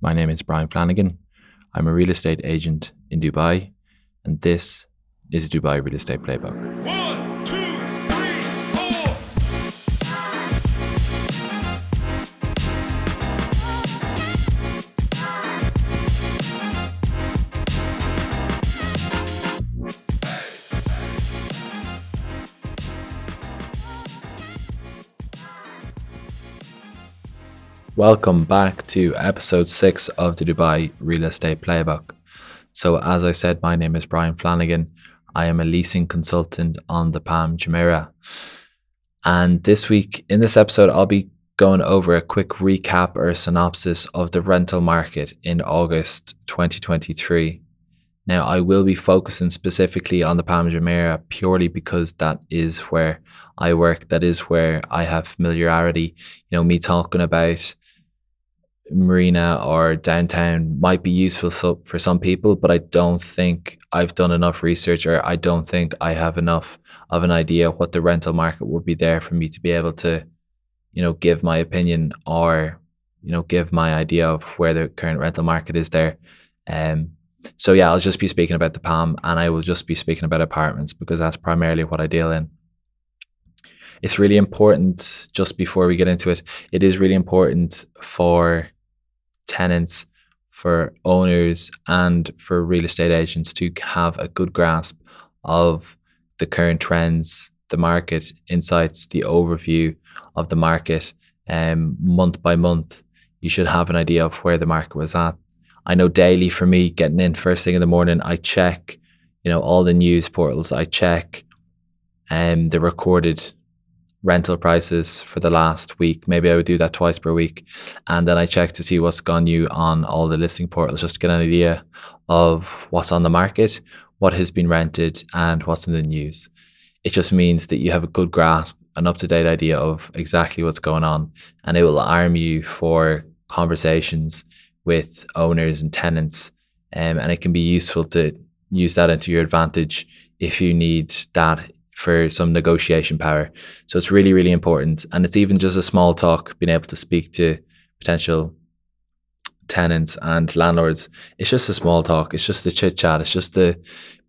My name is Brian Flanagan. I'm a real estate agent in Dubai, and this is Dubai Real Estate Playbook. One, Welcome back to episode six of the Dubai Real Estate Playbook. So, as I said, my name is Brian Flanagan. I am a leasing consultant on the Palm Jumeirah. And this week, in this episode, I'll be going over a quick recap or synopsis of the rental market in August 2023. Now, I will be focusing specifically on the Palm Jumeirah purely because that is where I work. That is where I have familiarity. You know, me talking about marina or downtown might be useful so, for some people, but I don't think I've done enough research or I don't think I have enough of an idea what the rental market would be there for me to be able to, you know, give my opinion or, you know, give my idea of where the current rental market is there. Um, so yeah, I'll just be speaking about the Palm and I will just be speaking about apartments because that's primarily what I deal in. It's really important, just before we get into it, it is really important for tenants, for owners, and for real estate agents to have a good grasp of the current trends, the market insights, the overview of the market um, month by month. You should have an idea of where the market was at. I know daily for me, getting in first thing in the morning, I check, you know, all the news portals. I check um, the recorded rental prices for the last week. Maybe I would do that twice per week. And then I check to see what's gone new on all the listing portals just to get an idea of what's on the market, what has been rented, and what's in the news. It just means that you have a good grasp, an up to date idea of exactly what's going on, and it will arm you for conversations with owners and tenants. Um, and it can be useful to use that into your advantage if you need that for some negotiation power. So it's really, really important. And it's even just a small talk, being able to speak to potential tenants and landlords. It's just a small talk. It's just the chit chat. It's just the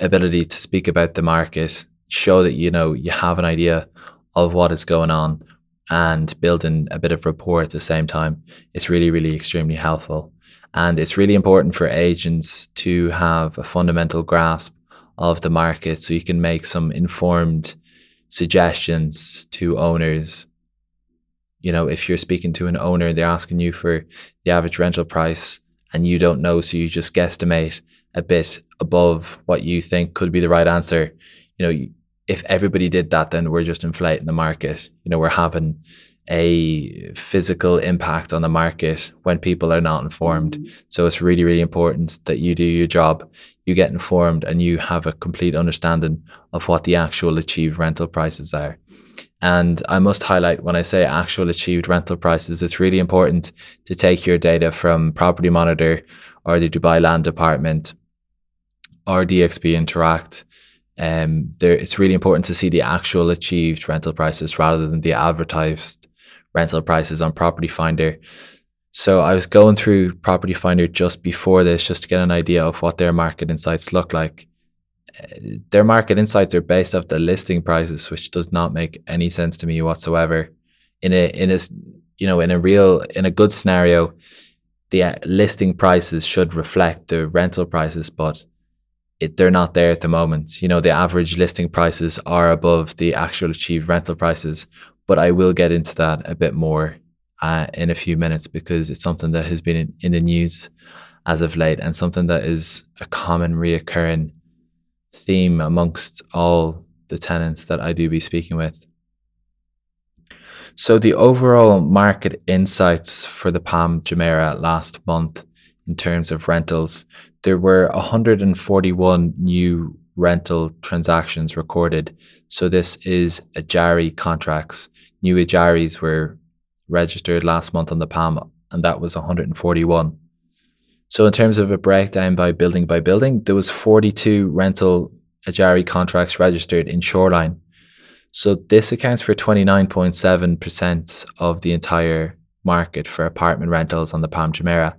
ability to speak about the market, show that you know you have an idea of what is going on and building a bit of rapport at the same time. It's really, really extremely helpful. And it's really important for agents to have a fundamental grasp of the market so you can make some informed suggestions to owners. You know, if you're speaking to an owner, they're asking you for the average rental price and you don't know, so you just guesstimate a bit above what you think could be the right answer. You know, if everybody did that, then we're just inflating the market. You know, we're having a physical impact on the market when people are not informed. Mm-hmm. So it's really, really important that you do your job, you get informed, and you have a complete understanding of what the actual achieved rental prices are. And I must highlight when I say actual achieved rental prices, it's really important to take your data from Property Monitor or the Dubai Land Department or DXB Interact. Um, there, it's really important to see the actual achieved rental prices rather than the advertised rental prices on Property Finder. So I was going through Property Finder just before this, just to get an idea of what their market insights look like. Uh, their market insights are based off the listing prices, which does not make any sense to me whatsoever. In a in a you know in a real in a good scenario, the uh, listing prices should reflect the rental prices, but it, they're not there at the moment. You know, the average listing prices are above the actual achieved rental prices, but I will get into that a bit more uh, in a few minutes because it's something that has been in, in the news as of late and something that is a common reoccurring theme amongst all the tenants that I do be speaking with. So the overall market insights for the Palm Jumeirah last month in terms of rentals, there were 141 new rental transactions recorded. So this is Ejari contracts. New Ejaris were registered last month on the Palm, and that was 141. So in terms of a breakdown by building by building, there was 42 rental Ejari contracts registered in Shoreline. So this accounts for 29.7% of the entire market for apartment rentals on the Palm Jumeirah.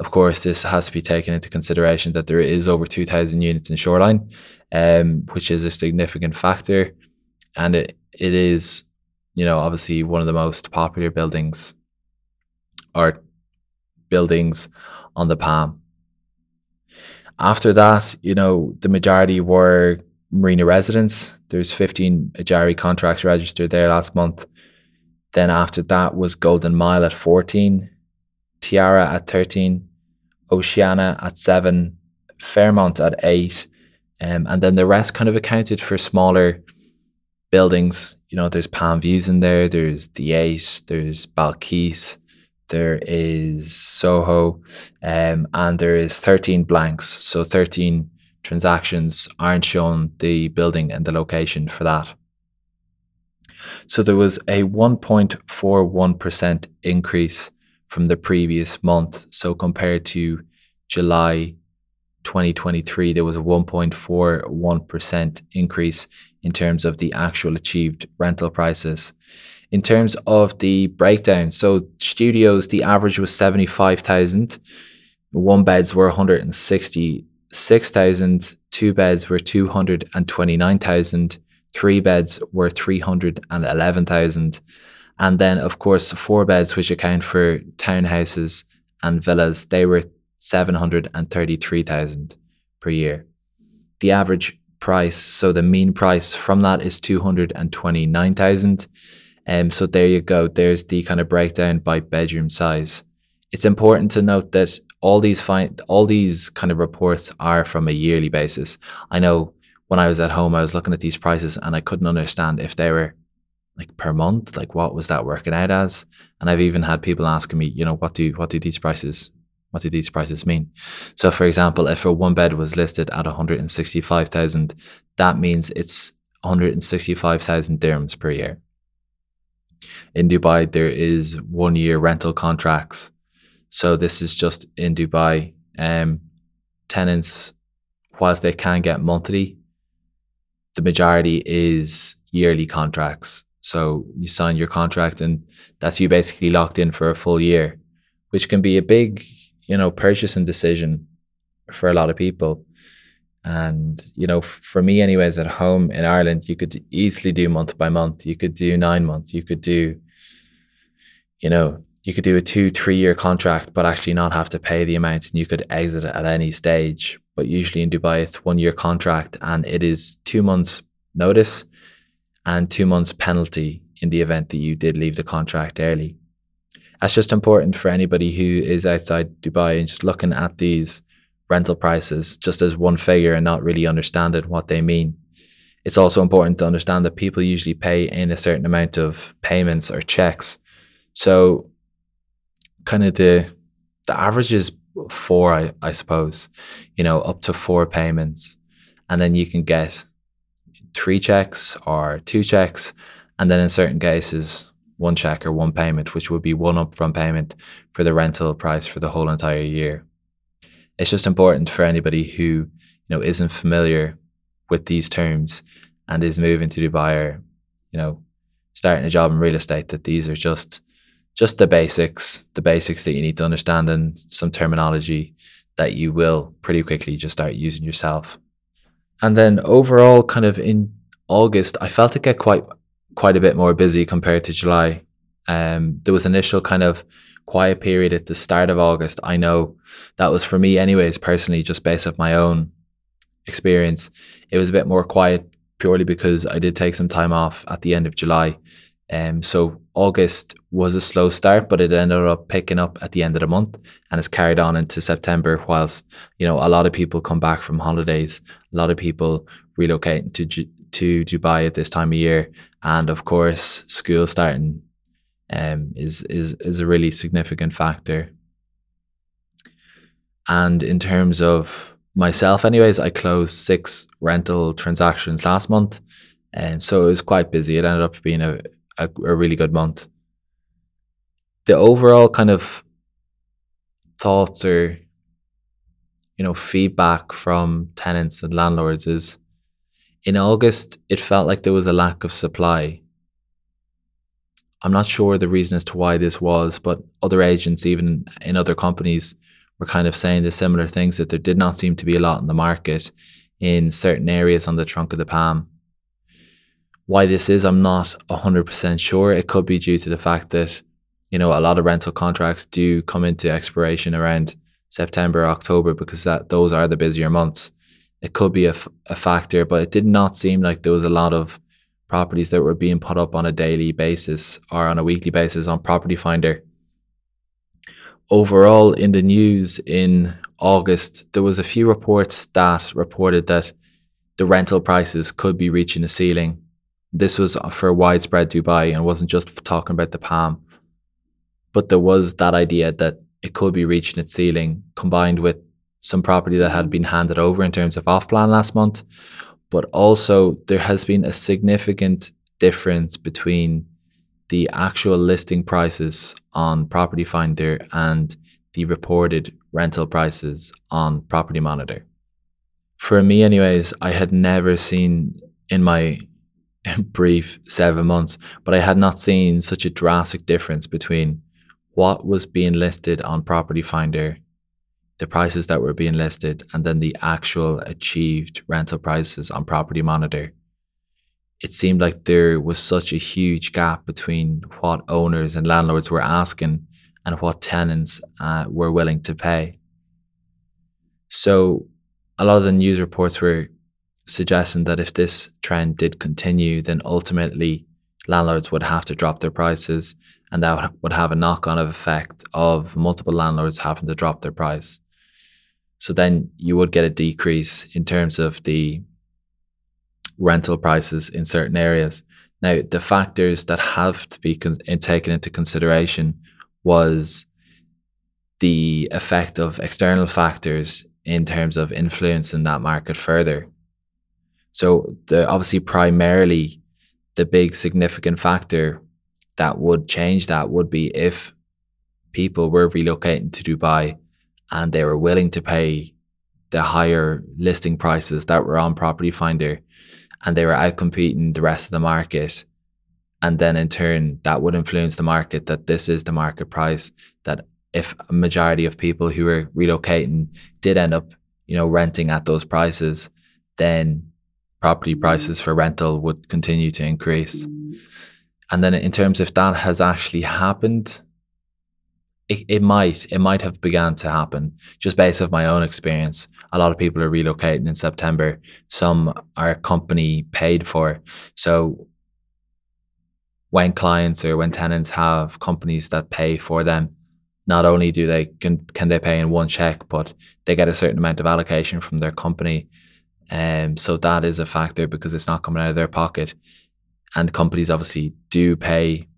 Of course, this has to be taken into consideration that there is over 2,000 units in Shoreline, um, which is a significant factor. And it, it is, you know, obviously one of the most popular buildings or buildings on the Palm. After that, you know, the majority were Marina Residences. There's 15 Ejari contracts registered there last month. Then after that was Golden Mile at 14, Tiara at 13, Oceana at 7, Fairmont at 8, um, and then the rest kind of accounted for smaller buildings. You know, there's Palm Views in there, there's The 8, there's Balqis, there is Soho, um, and there is 13 blanks. So 13 transactions aren't shown the building and the location for that. So there was a 1.41% increase from the previous month. So compared to July 2023, there was a 1.41% increase in terms of the actual achieved rental prices. In terms of the breakdown, so studios, the average was 75,000. One beds were 166,000. Two beds were 229,000. Three beds were 311,000. And then, of course, four beds, which account for townhouses and villas, they were 733,000 per year. The average price, so the mean price from that is 229,000. Um, so there you go. There's the kind of breakdown by bedroom size. It's important to note that all these find all these kind of reports are from a yearly basis. I know when I was at home, I was looking at these prices and I couldn't understand if they were like per month, like what was that working out as? And I've even had people asking me, you know, what do what do these prices what do these prices mean? So, for example, if a one bed was listed at 165,000, that means it's 165,000 dirhams per year. In Dubai, there is one year rental contracts. So, this is just in Dubai. Um, tenants, whilst they can get monthly, the majority is yearly contracts. So, you sign your contract, and that's you basically locked in for a full year, which can be a big, you know, purchasing decision for a lot of people. And, you know, for me, anyways, at home in Ireland, you could easily do month by month. You could do nine months. You could do, you know, you could do a two, three year contract, but actually not have to pay the amount and you could exit it at any stage. But usually in Dubai, it's one year contract and it is two months notice and two months penalty in the event that you did leave the contract early. That's just important for anybody who is outside Dubai and just looking at these rental prices just as one figure and not really understanding what they mean. It's also important to understand that people usually pay in a certain amount of payments or checks. So kind of the the average is four, I, I suppose, you know, up to four payments. And then you can get three checks or two checks. And then in certain cases, one check or one payment, which would be one upfront payment for the rental price for the whole entire year it's just important for anybody who you know isn't familiar with these terms and is moving to Dubai or you know starting a job in real estate that these are just just the basics, the basics that you need to understand and some terminology that you will pretty quickly just start using yourself. And then overall, kind of in August, I felt it get quite quite a bit more busy compared to July. Um, there was initial kind of quiet period at the start of August. I know that was for me, anyways, personally, just based off my own experience. It was a bit more quiet purely because I did take some time off at the end of July. Um, so August was a slow start, but it ended up picking up at the end of the month and it's carried on into September. Whilst you know a lot of people come back from holidays, a lot of people relocate to to Dubai at this time of year, and of course school starting um, is is is a really significant factor. And in terms of myself, anyways, I closed six rental transactions last month, and so it was quite busy. It ended up being a, a, a really good month. The overall kind of thoughts or you know feedback from tenants and landlords is in August it felt like there was a lack of supply I'm not sure the reason as to why this was, but other agents, even in other companies, were kind of saying the similar things that there did not seem to be a lot in the market in certain areas on the trunk of the palm. Why this is, I'm not 100% sure. It could be due to the fact that, you know, a lot of rental contracts do come into expiration around September, October, because that those are the busier months. It could be a, f- a factor, but it did not seem like there was a lot of properties that were being put up on a daily basis or on a weekly basis on Property Finder. Overall, in the news in August, there was a few reports that reported that the rental prices could be reaching a ceiling. This was for widespread Dubai and wasn't just talking about the Palm. But there was that idea that it could be reaching its ceiling combined with some property that had been handed over in terms of off plan last month. But also, there has been a significant difference between the actual listing prices on Property Finder and the reported rental prices on Property Monitor. For me, anyways, I had never seen in my brief seven months, but I had not seen such a drastic difference between what was being listed on Property Finder, the prices that were being listed, and then the actual achieved rental prices on Property Monitor it seemed like there was such a huge gap between what owners and landlords were asking and what tenants uh, were willing to pay. So, a lot of the news reports were suggesting that if this trend did continue, then ultimately landlords would have to drop their prices, and that would have a knock on effect of multiple landlords having to drop their price. So, then you would get a decrease in terms of the rental prices in certain areas. Now, the factors that have to be con- eh, taken into consideration was the effect of external factors in terms of influencing that market further. So, the obviously primarily the big significant factor that would change that would be if people were relocating to Dubai and they were willing to pay the higher listing prices that were on Property Finder and they were outcompeting the rest of the market. And then in turn, that would influence the market that this is the market price. That if a majority of people who were relocating did end up, you know, renting at those prices, then property prices for rental would continue to increase. And then in terms of that has actually happened, it, it might it might have begun to happen just based off my own experience. A lot of people are relocating in september. Some are company paid for. So when clients or when tenants have companies that pay for them not only do they can can they pay in one check but they get a certain amount of allocation from their company. Um, so that is a factor because it's not coming out of their pocket. And companies obviously do pay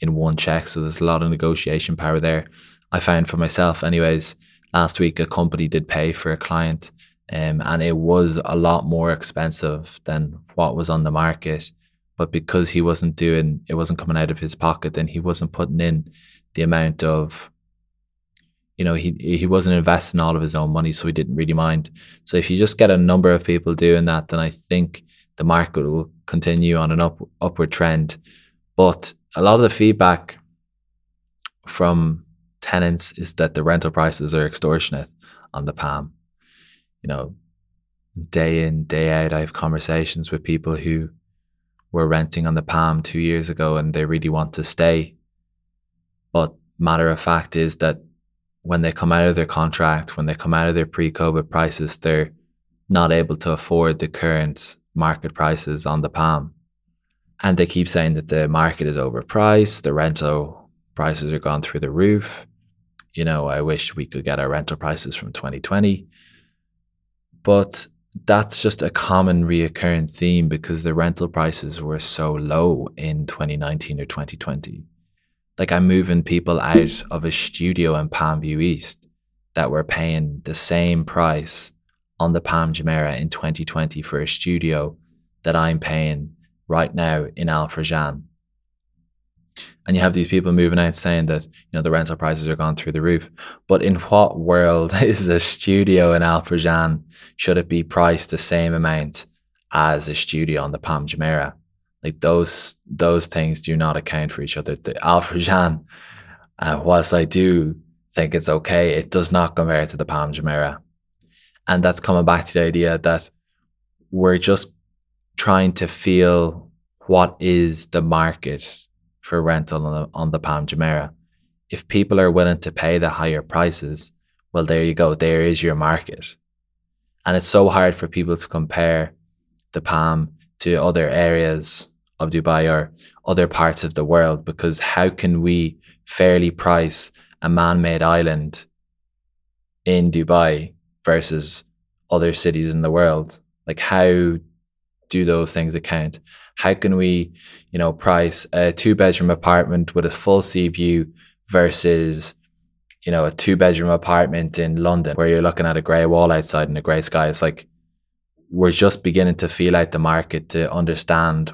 in one check. So there's a lot of negotiation power there. I found for myself, anyways, last week a company did pay for a client um, and it was a lot more expensive than what was on the market. But because he wasn't doing, it wasn't coming out of his pocket, then he wasn't putting in the amount of, you know, he he wasn't investing all of his own money, so he didn't really mind. So if you just get a number of people doing that, then I think the market will continue on an up, upward trend. But a lot of the feedback from tenants is that the rental prices are extortionate on the Palm. You know, day in, day out, I have conversations with people who were renting on the Palm two years ago and they really want to stay. But matter of fact is that when they come out of their contract, when they come out of their pre COVID prices, they're not able to afford the current market prices on the Palm. And they keep saying that the market is overpriced, the rental prices are gone through the roof. You know, I wish we could get our rental prices from 2020. But that's just a common reoccurring theme because the rental prices were so low in 2019 or 2020. Like I'm moving people out of a studio in Palmview East that were paying the same price on the Palm Jumeirah in 2020 for a studio that I'm paying right now in Al Furjan. And you have these people moving out saying that you know the rental prices are gone through the roof. But in what world is a studio in Al Furjan? Should it be priced the same amount as a studio on the Palm Jumeirah? Like those those things do not account for each other. The Al Furjan, uh, whilst I do think it's okay. It does not compare to the Palm Jumeirah. And that's coming back to the idea that we're just trying to feel what is the market for rental on the, on the Palm Jumeirah. If people are willing to pay the higher prices, well, there you go. There is your market. And it's so hard for people to compare the Palm to other areas of Dubai or other parts of the world because how can we fairly price a man made island in Dubai versus other cities in the world? Like, how do those things account? How can we, you know, price a two bedroom apartment with a full sea view versus, you know, a two bedroom apartment in London where you're looking at a grey wall outside and a grey sky? It's like we're just beginning to feel out the market to understand,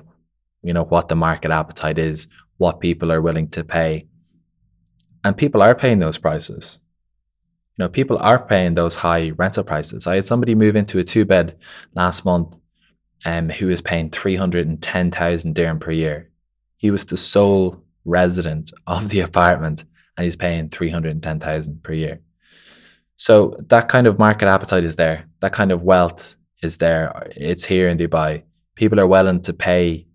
you know, what the market appetite is, what people are willing to pay. And people are paying those prices you know, people are paying those high rental prices. I had somebody move into a two bed last month um, who was paying 310,000 dirham per year. He was the sole resident of the apartment and he's paying 310,000 per year. So that kind of market appetite is there. That kind of wealth is there. It's here in Dubai. People are willing to pay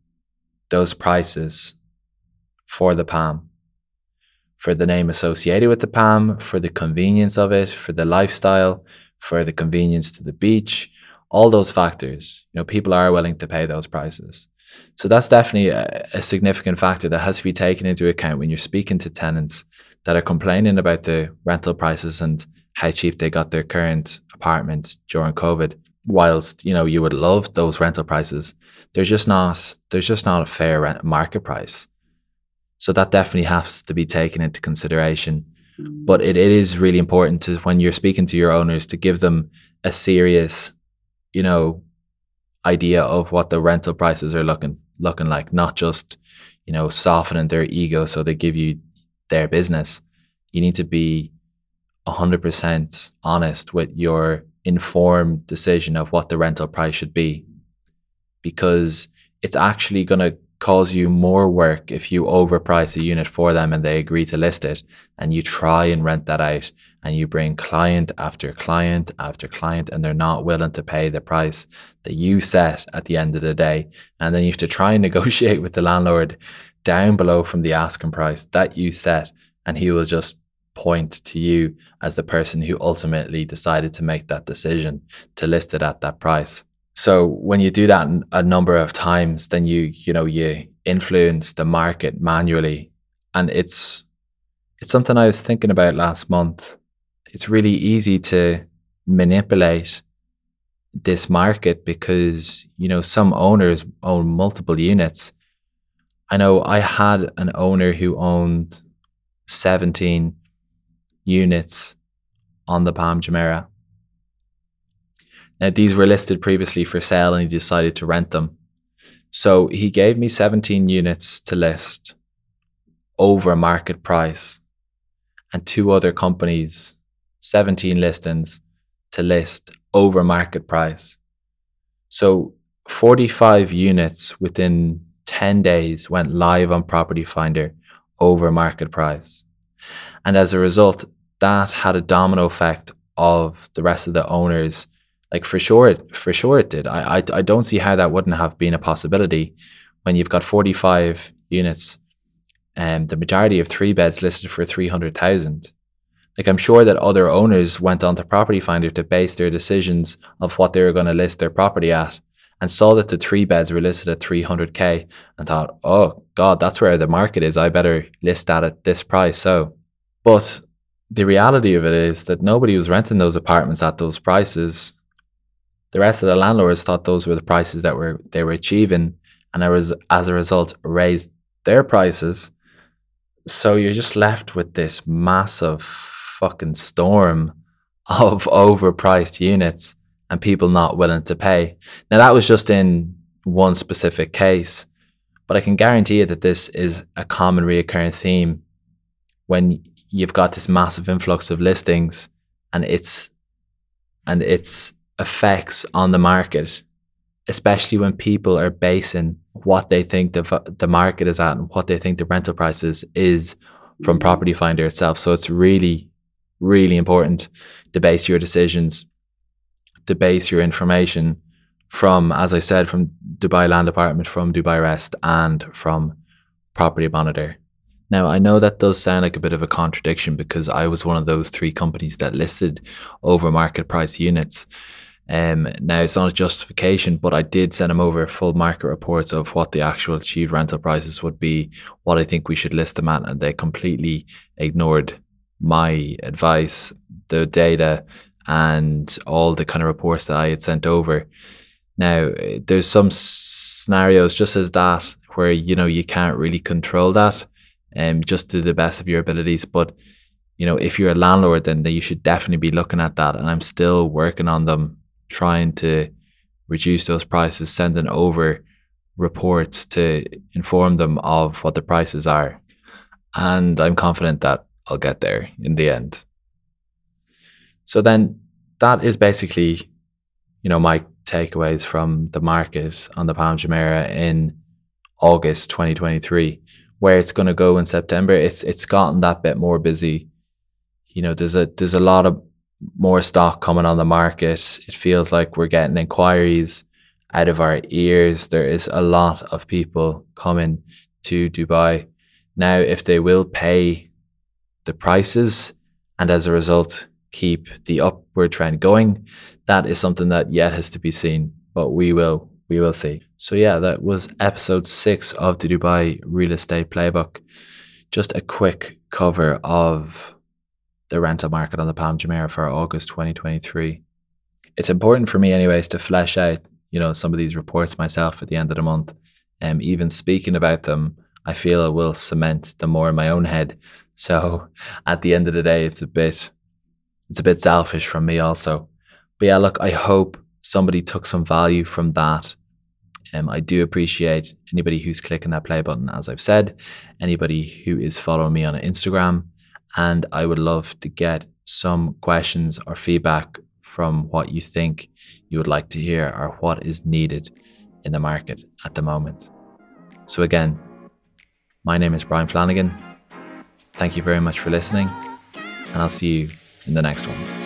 those prices for the palm, for the name associated with the palm, for the convenience of it, for the lifestyle, for the convenience to the beach, all those factors, you know, people are willing to pay those prices. So that's definitely a, a, significant factor that has to be taken into account when you're speaking to tenants that are complaining about the rental prices and how cheap they got their current apartment during COVID. Whilst you know you would love those rental prices, there's just not there's just not a fair rent market price. So that definitely has to be taken into consideration. But it, it is really important to when you're speaking to your owners to give them a serious you know, idea of what the rental prices are looking looking like, not just, you know, softening their ego so they give you their business. You need to be 100% honest with your informed decision of what the rental price should be because it's actually going to cause you more work if you overprice a unit for them and they agree to list it and you try and rent that out and you bring client after client after client and they're not willing to pay the price that you set at the end of the day. And then you have to try and negotiate with the landlord down below from the asking price that you set and he will just point to you as the person who ultimately decided to make that decision to list it at that price so when you do that a number of times then you you know you influence the market manually. And it's it's something i was thinking about last month. It's really easy to manipulate this market because you know some owners own multiple units. I know i had an owner who owned 17 units on the palm jumeirah now these were listed previously for sale and he decided to rent them so he gave me 17 units to list over market price and two other companies 17 listings to list over market price. So 45 units within 10 days went live on Property Finder over market price. And as a result, that had a domino effect of the rest of the owners. Like for sure, it, for sure it did. I, I, I don't see how that wouldn't have been a possibility when you've got 45 units and the majority of three beds listed for 300,000 like I'm sure that other owners went onto Property Finder to base their decisions of what they were going to list their property at and saw that the three beds were listed at 300k and thought, oh God, that's where the market is. I better list that at this price. So, but the reality of it is that nobody was renting those apartments at those prices. The rest of the landlords thought those were the prices that were they were achieving, and was as a result raised their prices. So you're just left with this massive fucking storm of overpriced units and people not willing to pay. Now, that was just in one specific case, but I can guarantee you that this is a common reoccurring theme when you've got this massive influx of listings and its and its effects on the market, especially when people are basing what they think the the market is at and what they think the rental prices is from mm. Property Finder itself. So it's really really important to base your decisions, to base your information from, as I said, from Dubai Land Department, from Dubai Rest, and from Property Monitor. Now, I know that does sound like a bit of a contradiction because I was one of those three companies that listed over market price units. Um, now, it's not a justification, but I did send them over full market reports of what the actual achieved rental prices would be, what I think we should list them at, and they completely ignored my advice, the data, and all the kind of reports that I had sent over. Now, there's some scenarios just as that where you know you can't really control that um, just do the best of your abilities. But you know, if you're a landlord, then you should definitely be looking at that. And I'm still working on them, trying to reduce those prices, sending over reports to inform them of what the prices are. And I'm confident that I'll get there in the end. So then that is basically, you know, my takeaways from the market on the Palm Jumeirah in August 2023 where it's going to go in September, it's it's gotten that bit more busy. You know, there's a there's a lot of more stock coming on the market. It feels like we're getting inquiries out of our ears. There is a lot of people coming to Dubai now. If they will pay the prices and as a result keep the upward trend going, that is something that yet has to be seen. But we will we will see. So yeah, that was episode six of the Dubai Real Estate Playbook. Just a quick cover of the rental market on the Palm Jumeirah for August 2023. It's important for me, anyways, to flesh out, you know, some of these reports myself at the end of the month. And um, even speaking about them, I feel it will cement them more in my own head. So at the end of the day, it's a bit, it's a bit selfish from me also. But yeah, look, I hope somebody took some value from that um, I do appreciate anybody who's clicking that play button, as I've said, anybody who is following me on Instagram. And I would love to get some questions or feedback from what you think you would like to hear or what is needed in the market at the moment. So, again, my name is Brian Flanagan. Thank you very much for listening, and I'll see you in the next one.